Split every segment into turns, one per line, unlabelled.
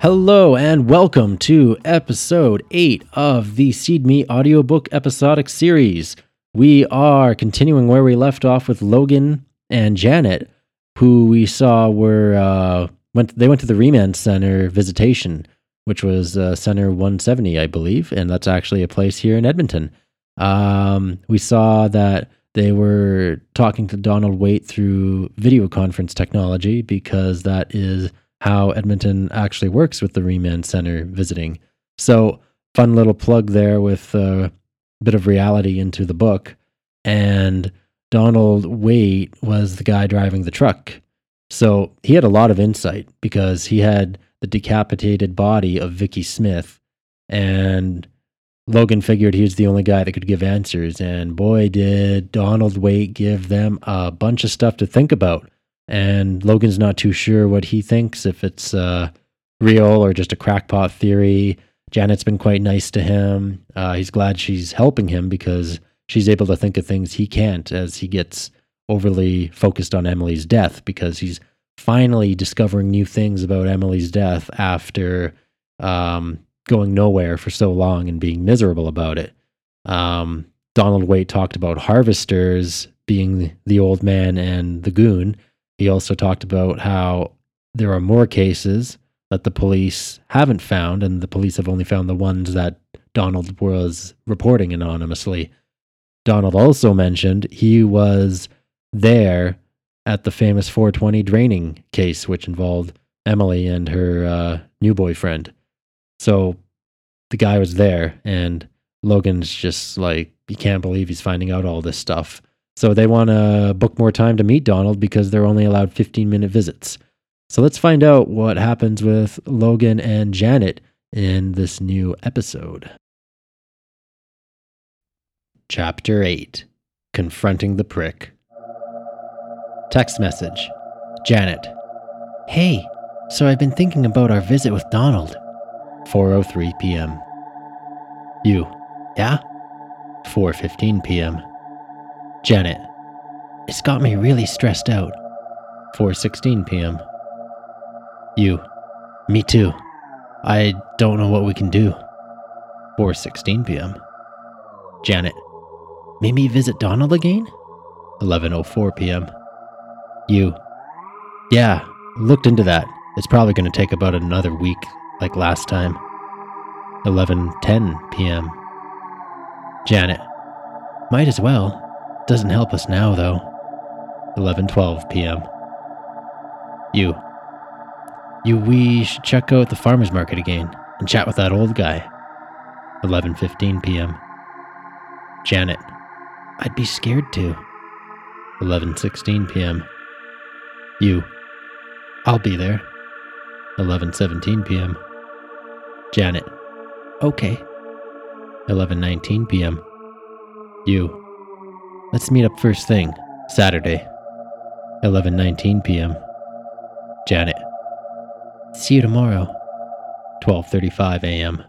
Hello and welcome to episode 8 of the Seed Me audiobook episodic series. We are continuing where we left off with Logan and Janet, who we saw were uh, went they went to the Remand Center visitation, which was uh, Center 170, I believe, and that's actually a place here in Edmonton. Um, we saw that they were talking to Donald Waite through video conference technology because that is how Edmonton actually works with the Remand Center visiting. So, fun little plug there with a bit of reality into the book. And Donald Waite was the guy driving the truck. So, he had a lot of insight because he had the decapitated body of Vicky Smith. And Logan figured he was the only guy that could give answers. And boy, did Donald Waite give them a bunch of stuff to think about and Logan's not too sure what he thinks if it's uh, real or just a crackpot theory. Janet's been quite nice to him. Uh, he's glad she's helping him because she's able to think of things he can't as he gets overly focused on Emily's death because he's finally discovering new things about Emily's death after um, going nowhere for so long and being miserable about it. Um, Donald Waite talked about harvesters being the old man and the goon he also talked about how there are more cases that the police haven't found, and the police have only found the ones that Donald was reporting anonymously. Donald also mentioned he was there at the famous 420 draining case, which involved Emily and her uh, new boyfriend. So the guy was there, and Logan's just like, he can't believe he's finding out all this stuff. So they want to book more time to meet Donald because they're only allowed 15 minute visits. So let's find out what happens with Logan and Janet in this new episode. Chapter 8 Confronting the Prick. Text message Janet. Hey, so I've been thinking about our visit with Donald. 4:03 p.m. You. Yeah? 4:15 p.m. Janet. It's got me really stressed out. 4:16 p.m. You. Me too. I don't know what we can do. 4:16 p.m. Janet. Maybe visit Donald again? 11:04 p.m. You. Yeah, looked into that. It's probably going to take about another week like last time. 11:10 p.m. Janet. Might as well. Doesn't help us now, though. 11:12 p.m. You. You we should check out the farmers market again and chat with that old guy. 11:15 p.m. Janet. I'd be scared to. 11:16 p.m. You. I'll be there. 11:17 p.m. Janet. Okay. 11:19 p.m. You. Let's meet up first thing, Saturday, 11:19 p.m. Janet. See you tomorrow, 12:35 a.m.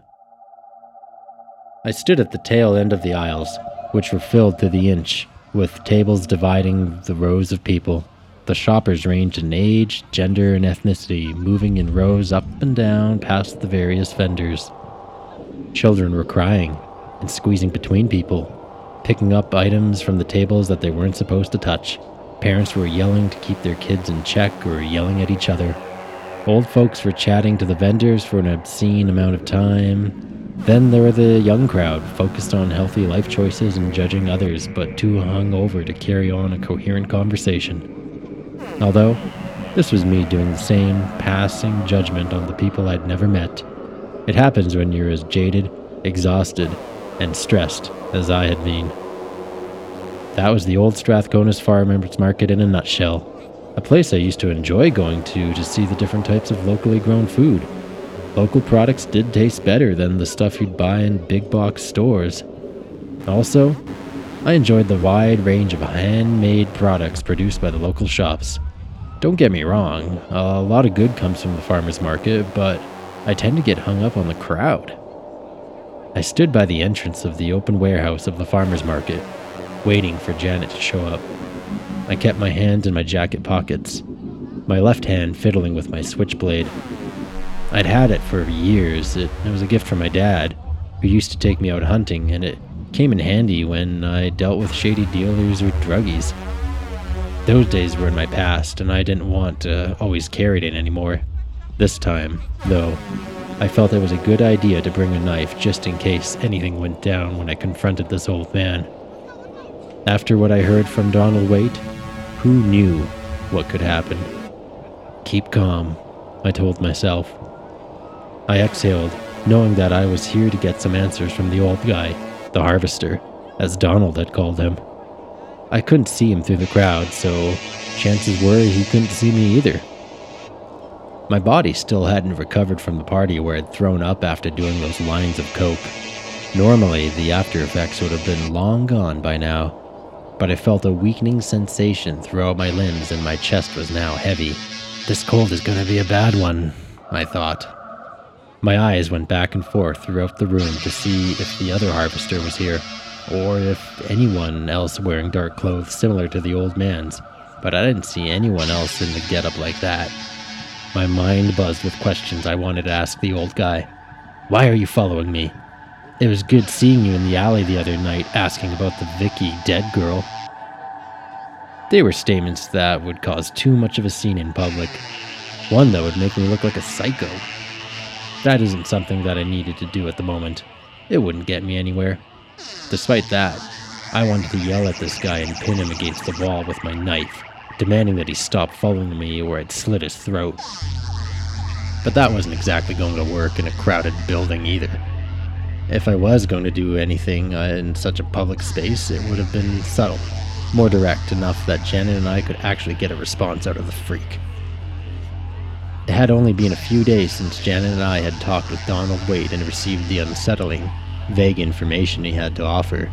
I stood at the tail end of the aisles, which were filled to the inch, with tables dividing the rows of people. The shoppers ranged in age, gender, and ethnicity, moving in rows up and down past the various vendors. Children were crying and squeezing between people, picking up items from the tables that they weren't supposed to touch. Parents were yelling to keep their kids in check or yelling at each other. Old folks were chatting to the vendors for an obscene amount of time. Then there were the young crowd, focused on healthy life choices and judging others, but too hung over to carry on a coherent conversation. Although, this was me doing the same passing judgment on the people I'd never met. It happens when you're as jaded, exhausted, and stressed as I had been. That was the old Strathcona Farmers Market in a nutshell. A place I used to enjoy going to to see the different types of locally grown food. Local products did taste better than the stuff you'd buy in big box stores. Also, I enjoyed the wide range of handmade products produced by the local shops. Don't get me wrong, a lot of good comes from the farmer's market, but I tend to get hung up on the crowd. I stood by the entrance of the open warehouse of the farmer's market, waiting for Janet to show up. I kept my hands in my jacket pockets, my left hand fiddling with my switchblade. I'd had it for years. It, it was a gift from my dad, who used to take me out hunting, and it came in handy when I dealt with shady dealers or druggies. Those days were in my past, and I didn't want to always carry it anymore. This time, though, I felt it was a good idea to bring a knife just in case anything went down when I confronted this old man. After what I heard from Donald Waite, who knew what could happen? Keep calm, I told myself. I exhaled, knowing that I was here to get some answers from the old guy, the harvester, as Donald had called him. I couldn't see him through the crowd, so chances were he couldn't see me either. My body still hadn't recovered from the party where I'd thrown up after doing those lines of coke. Normally, the after effects would have been long gone by now, but I felt a weakening sensation throughout my limbs and my chest was now heavy. This cold is gonna be a bad one, I thought. My eyes went back and forth throughout the room to see if the other harvester was here, or if anyone else wearing dark clothes similar to the old man's, but I didn't see anyone else in the getup like that. My mind buzzed with questions I wanted to ask the old guy. Why are you following me? It was good seeing you in the alley the other night asking about the Vicky dead girl. They were statements that would cause too much of a scene in public. One that would make me look like a psycho. That isn't something that I needed to do at the moment. It wouldn't get me anywhere. Despite that, I wanted to yell at this guy and pin him against the wall with my knife demanding that he stop following me or I'd slit his throat. But that wasn't exactly going to work in a crowded building either. If I was going to do anything uh, in such a public space, it would have been subtle, more direct enough that Janet and I could actually get a response out of the freak. It had only been a few days since Janet and I had talked with Donald Waite and received the unsettling, vague information he had to offer.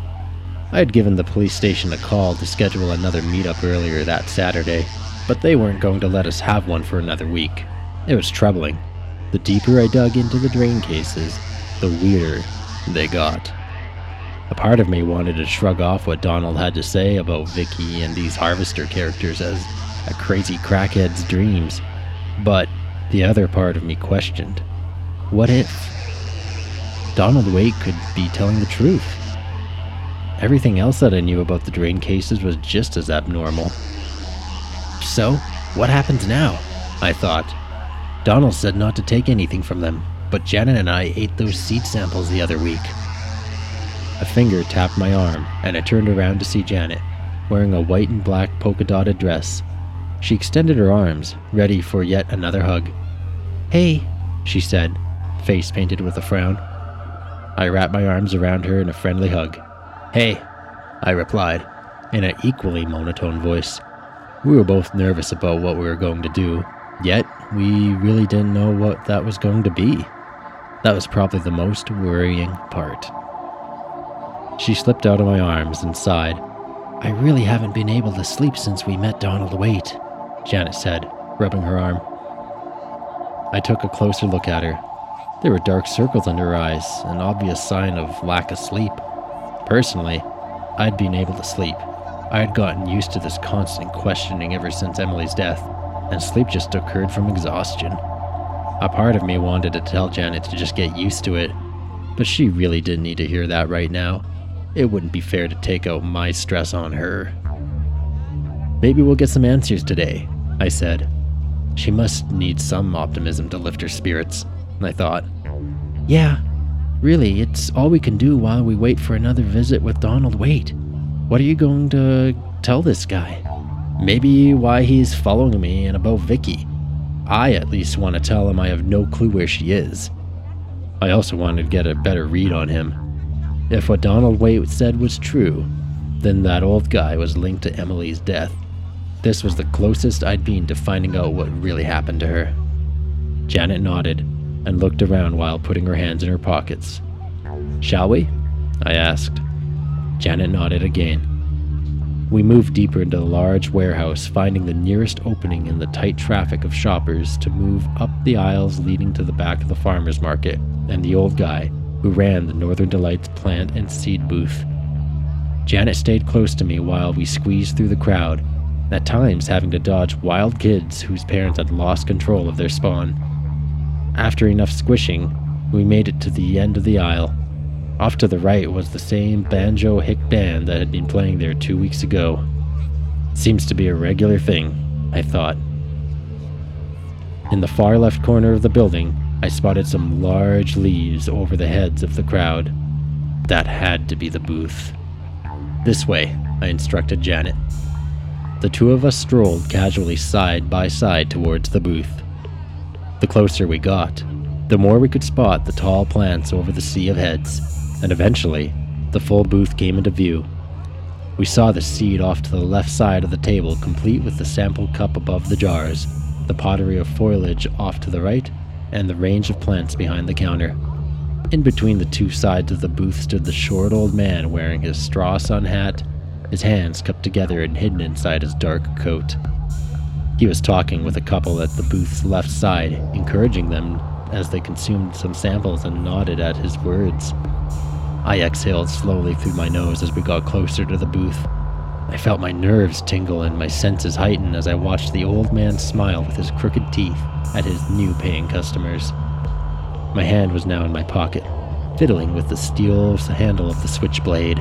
I had given the police station a call to schedule another meetup earlier that Saturday, but they weren't going to let us have one for another week. It was troubling. The deeper I dug into the drain cases, the weirder they got. A part of me wanted to shrug off what Donald had to say about Vicky and these harvester characters as a crazy crackhead's dreams, but the other part of me questioned what if Donald Waite could be telling the truth? Everything else that I knew about the drain cases was just as abnormal. So, what happens now? I thought. Donald said not to take anything from them, but Janet and I ate those seed samples the other week. A finger tapped my arm, and I turned around to see Janet, wearing a white and black polka dotted dress. She extended her arms, ready for yet another hug. Hey, she said, face painted with a frown. I wrapped my arms around her in a friendly hug. Hey, I replied, in an equally monotone voice. We were both nervous about what we were going to do, yet we really didn't know what that was going to be. That was probably the most worrying part. She slipped out of my arms and sighed. I really haven't been able to sleep since we met Donald Waite, Janet said, rubbing her arm. I took a closer look at her. There were dark circles under her eyes, an obvious sign of lack of sleep. Personally, I'd been able to sleep. I had gotten used to this constant questioning ever since Emily's death, and sleep just occurred from exhaustion. A part of me wanted to tell Janet to just get used to it, but she really didn't need to hear that right now. It wouldn't be fair to take out my stress on her. Maybe we'll get some answers today, I said. She must need some optimism to lift her spirits, I thought. Yeah, Really, it's all we can do while we wait for another visit with Donald Waite. What are you going to tell this guy? Maybe why he's following me and about Vicky. I at least want to tell him I have no clue where she is. I also wanted to get a better read on him. If what Donald Waite said was true, then that old guy was linked to Emily's death. This was the closest I'd been to finding out what really happened to her. Janet nodded and looked around while putting her hands in her pockets. Shall we? I asked. Janet nodded again. We moved deeper into the large warehouse, finding the nearest opening in the tight traffic of shoppers to move up the aisles leading to the back of the farmer's market and the old guy who ran the Northern Delights plant and seed booth. Janet stayed close to me while we squeezed through the crowd, at times having to dodge wild kids whose parents had lost control of their spawn. After enough squishing, we made it to the end of the aisle. Off to the right was the same banjo hick band that had been playing there two weeks ago. Seems to be a regular thing, I thought. In the far left corner of the building, I spotted some large leaves over the heads of the crowd. That had to be the booth. This way, I instructed Janet. The two of us strolled casually side by side towards the booth. The closer we got, the more we could spot the tall plants over the sea of heads, and eventually, the full booth came into view. We saw the seed off to the left side of the table, complete with the sample cup above the jars, the pottery of foliage off to the right, and the range of plants behind the counter. In between the two sides of the booth stood the short old man wearing his straw sun hat, his hands cupped together and hidden inside his dark coat. He was talking with a couple at the booth's left side, encouraging them as they consumed some samples and nodded at his words. I exhaled slowly through my nose as we got closer to the booth. I felt my nerves tingle and my senses heighten as I watched the old man smile with his crooked teeth at his new paying customers. My hand was now in my pocket, fiddling with the steel handle of the switchblade.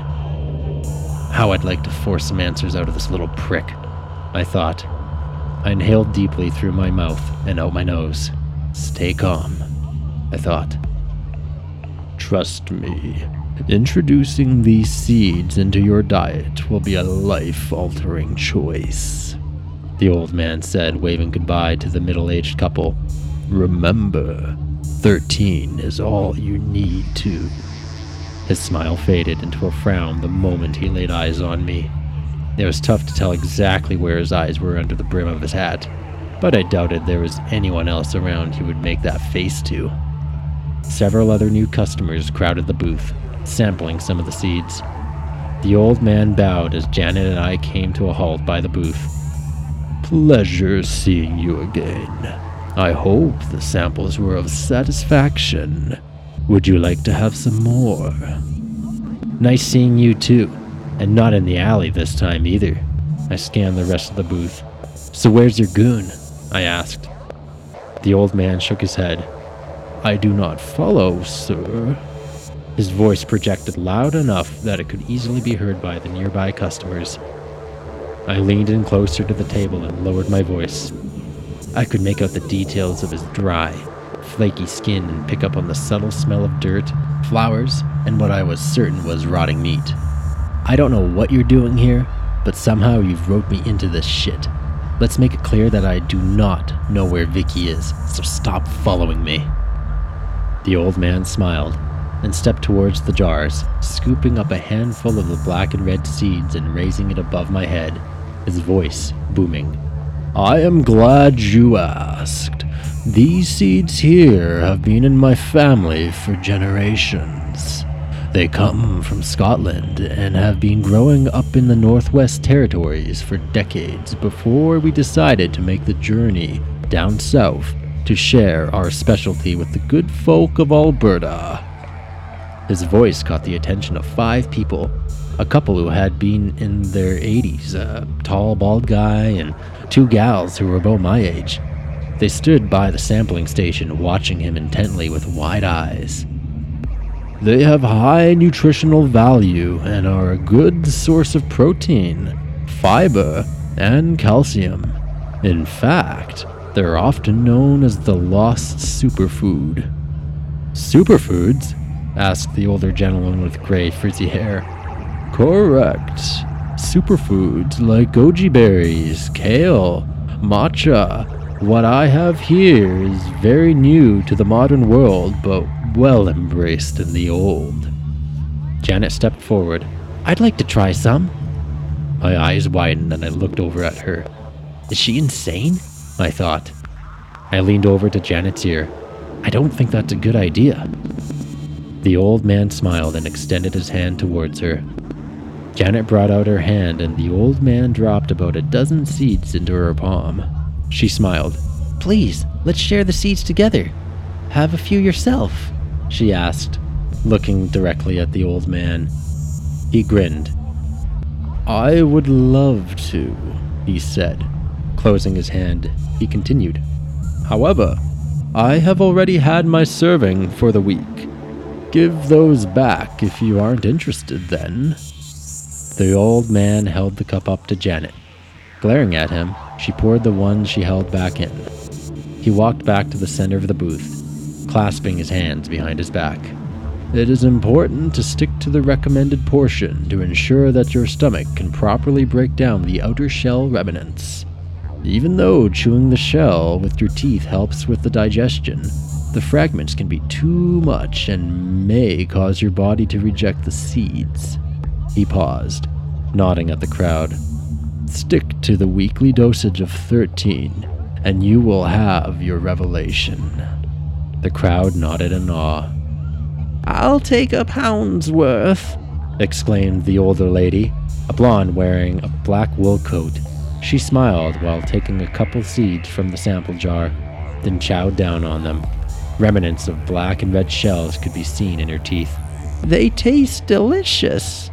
How I'd like to force some answers out of this little prick, I thought. I inhaled deeply through my mouth and out my nose. Stay calm, I thought. Trust me, Introducing these seeds into your diet will be a life altering choice, the old man said, waving goodbye to the middle aged couple. Remember, 13 is all you need to. His smile faded into a frown the moment he laid eyes on me. It was tough to tell exactly where his eyes were under the brim of his hat, but I doubted there was anyone else around he would make that face to. Several other new customers crowded the booth, sampling some of the seeds. The old man bowed as Janet and I came to a halt by the booth. Pleasure seeing you again. I hope the samples were of satisfaction. Would you like to have some more? Nice seeing you too, and not in the alley this time either. I scanned the rest of the booth. So where's your goon? I asked. The old man shook his head. I do not follow, sir. His voice projected loud enough that it could easily be heard by the nearby customers. I leaned in closer to the table and lowered my voice. I could make out the details of his dry, flaky skin and pick up on the subtle smell of dirt, flowers, and what I was certain was rotting meat. I don't know what you're doing here, but somehow you've roped me into this shit. Let's make it clear that I do not know where Vicky is, so stop following me. The old man smiled and stepped towards the jars, scooping up a handful of the black and red seeds and raising it above my head, his voice booming. I am glad you asked. These seeds here have been in my family for generations. They come from Scotland and have been growing up in the Northwest Territories for decades before we decided to make the journey down south to share our specialty with the good folk of Alberta. His voice caught the attention of five people a couple who had been in their 80s, a tall, bald guy, and two gals who were about my age. They stood by the sampling station, watching him intently with wide eyes. They have high nutritional value and are a good source of protein, fiber, and calcium. In fact, they're often known as the lost superfood. Superfoods? asked the older gentleman with gray, frizzy hair. Correct. Superfoods like goji berries, kale, matcha. What I have here is very new to the modern world, but well embraced in the old. Janet stepped forward. I'd like to try some. My eyes widened and I looked over at her. Is she insane? I thought. I leaned over to Janet's ear. I don't think that's a good idea. The old man smiled and extended his hand towards her. Janet brought out her hand, and the old man dropped about a dozen seeds into her palm. She smiled. Please, let's share the seeds together. Have a few yourself, she asked, looking directly at the old man. He grinned. I would love to, he said. Closing his hand, he continued. However, I have already had my serving for the week. Give those back if you aren't interested, then. The old man held the cup up to Janet. Glaring at him, she poured the one she held back in. He walked back to the center of the booth, clasping his hands behind his back. It is important to stick to the recommended portion to ensure that your stomach can properly break down the outer shell remnants. Even though chewing the shell with your teeth helps with the digestion, the fragments can be too much and may cause your body to reject the seeds. He paused, nodding at the crowd. Stick to the weekly dosage of 13, and you will have your revelation. The crowd nodded in awe. I'll take a pound's worth, exclaimed the older lady, a blonde wearing a black wool coat. She smiled while taking a couple seeds from the sample jar, then chowed down on them. Remnants of black and red shells could be seen in her teeth. They taste delicious.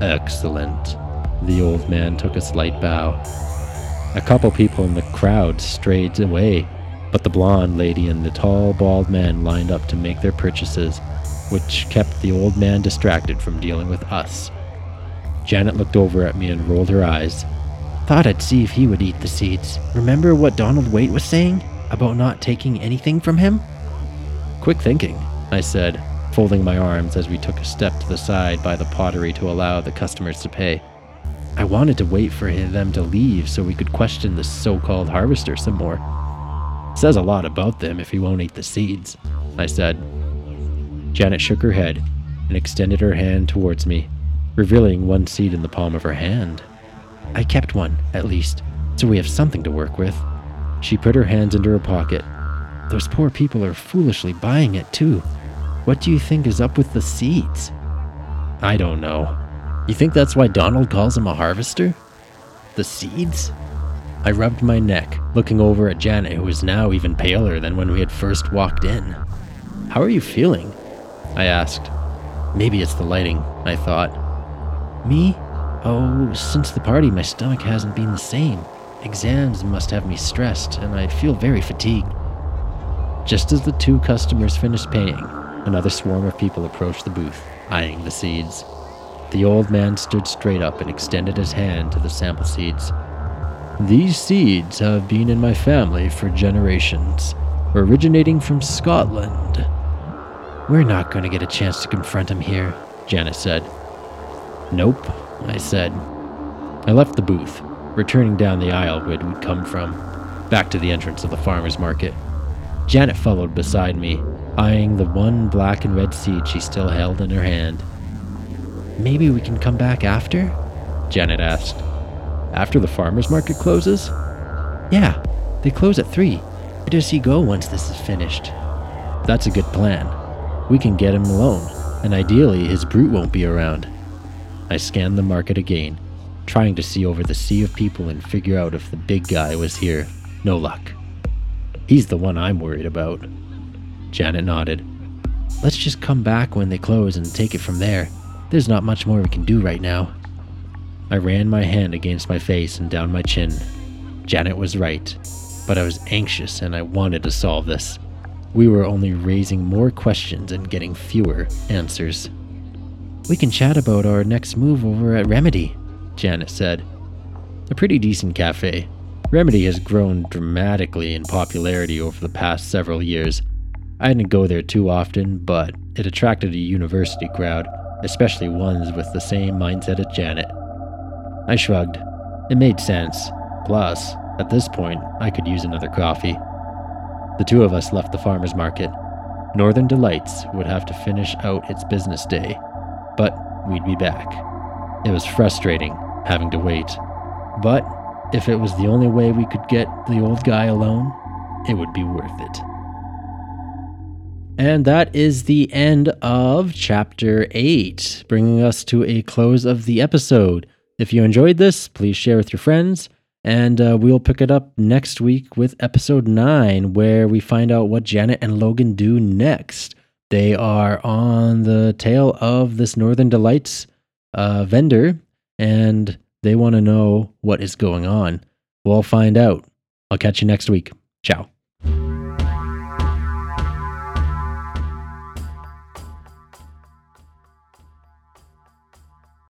Excellent. The old man took a slight bow. A couple people in the crowd strayed away, but the blonde lady and the tall, bald man lined up to make their purchases, which kept the old man distracted from dealing with us. Janet looked over at me and rolled her eyes. Thought I'd see if he would eat the seeds. Remember what Donald Waite was saying? about not taking anything from him? Quick thinking, I said, folding my arms as we took a step to the side by the pottery to allow the customers to pay. I wanted to wait for them to leave so we could question the so called harvester some more. Says a lot about them if he won't eat the seeds, I said. Janet shook her head and extended her hand towards me, revealing one seed in the palm of her hand. I kept one, at least, so we have something to work with. She put her hands into her pocket. Those poor people are foolishly buying it, too. What do you think is up with the seeds? I don't know. You think that's why Donald calls him a harvester? The seeds? I rubbed my neck, looking over at Janet, who was now even paler than when we had first walked in. How are you feeling? I asked. Maybe it's the lighting, I thought. Me? Oh, since the party, my stomach hasn't been the same. Exams must have me stressed, and I feel very fatigued. Just as the two customers finished paying, another swarm of people approached the booth, eyeing the seeds. The old man stood straight up and extended his hand to the sample seeds. These seeds have been in my family for generations, originating from Scotland. We're not going to get a chance to confront him here, Janet said. Nope, I said. I left the booth, returning down the aisle where we'd come from, back to the entrance of the farmer's market. Janet followed beside me, eyeing the one black and red seed she still held in her hand. Maybe we can come back after? Janet asked. After the farmer's market closes? Yeah, they close at 3. Where does he go once this is finished? That's a good plan. We can get him alone, and ideally his brute won't be around. I scanned the market again trying to see over the sea of people and figure out if the big guy was here. No luck. He's the one I'm worried about. Janet nodded. Let's just come back when they close and take it from there. There's not much more we can do right now. I ran my hand against my face and down my chin. Janet was right, but I was anxious and I wanted to solve this. We were only raising more questions and getting fewer answers. We can chat about our next move over at Remedy, Janet said. A pretty decent cafe. Remedy has grown dramatically in popularity over the past several years. I didn't go there too often, but it attracted a university crowd, especially ones with the same mindset as Janet. I shrugged. It made sense. Plus, at this point, I could use another coffee. The two of us left the farmer's market. Northern Delights would have to finish out its business day, but we'd be back. It was frustrating, having to wait. But if it was the only way we could get the old guy alone, it would be worth it. And that is the end of chapter 8, bringing us to a close of the episode. If you enjoyed this, please share with your friends, and uh, we'll pick it up next week with episode 9, where we find out what Janet and Logan do next. They are on the tail of this Northern Delights uh, vendor and they want to know what is going on. We'll find out. I'll catch you next week. Ciao.